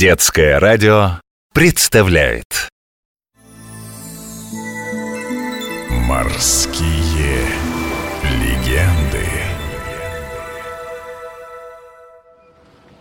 Детское радио представляет Морские легенды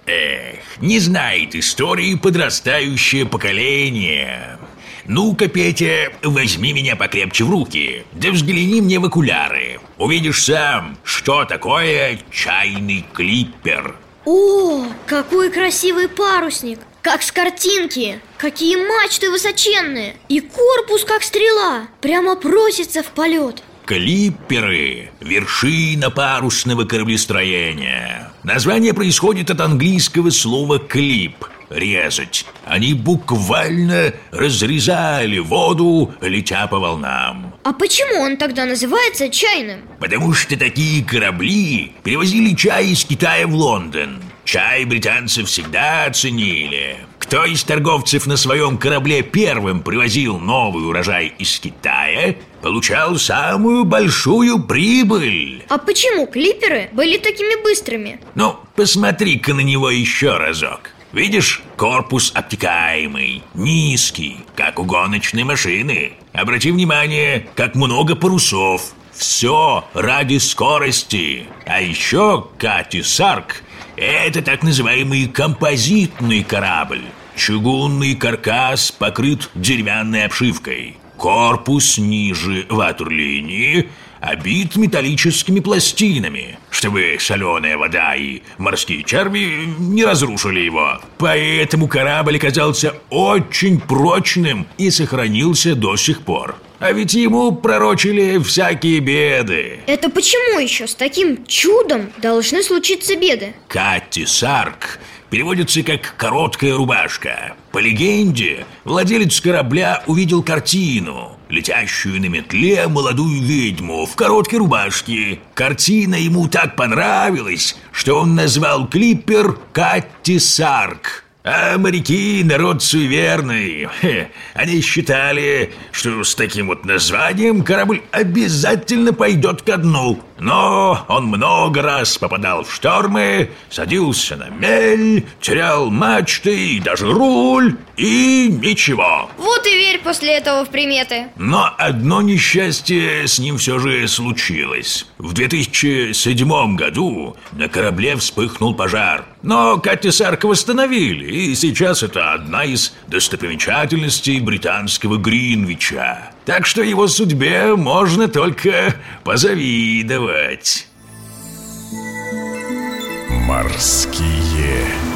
Эх, не знает истории подрастающее поколение. Ну-ка, Петя, возьми меня покрепче в руки, да взгляни мне в окуляры. Увидишь сам, что такое чайный клиппер. О, какой красивый парусник! Как с картинки! Какие мачты высоченные! И корпус как стрела! Прямо просится в полет! Клипперы – вершина парусного кораблестроения. Название происходит от английского слова «клип» – резать. Они буквально разрезали воду, летя по волнам. А почему он тогда называется чайным? Потому что такие корабли перевозили чай из Китая в Лондон. Чай британцы всегда оценили. Кто из торговцев на своем корабле первым привозил новый урожай из Китая, получал самую большую прибыль. А почему клиперы были такими быстрыми? Ну, посмотри-ка на него еще разок. Видишь, корпус обтекаемый, низкий, как у гоночной машины. Обрати внимание, как много парусов. Все ради скорости. А еще Кати Сарк – это так называемый композитный корабль. Чугунный каркас покрыт деревянной обшивкой. Корпус ниже ватерлинии обит металлическими пластинами, чтобы соленая вода и морские черви не разрушили его. Поэтому корабль оказался очень прочным и сохранился до сих пор. А ведь ему пророчили всякие беды. Это почему еще с таким чудом должны случиться беды? Катти Сарк переводится как «короткая рубашка». По легенде, владелец корабля увидел картину, летящую на метле молодую ведьму в короткой рубашке. Картина ему так понравилась, что он назвал клиппер «Катти Сарк». А моряки народ суеверный. Хе, они считали, что с таким вот названием корабль обязательно пойдет ко дну. Но он много раз попадал в штормы, садился на мель, терял мачты и даже руль, и ничего. Вот и верь после этого в приметы. Но одно несчастье с ним все же случилось. В 2007 году на корабле вспыхнул пожар. Но Катя Сарка восстановили, и сейчас это одна из достопримечательностей британского Гринвича. Так что его судьбе можно только позавидовать. Морские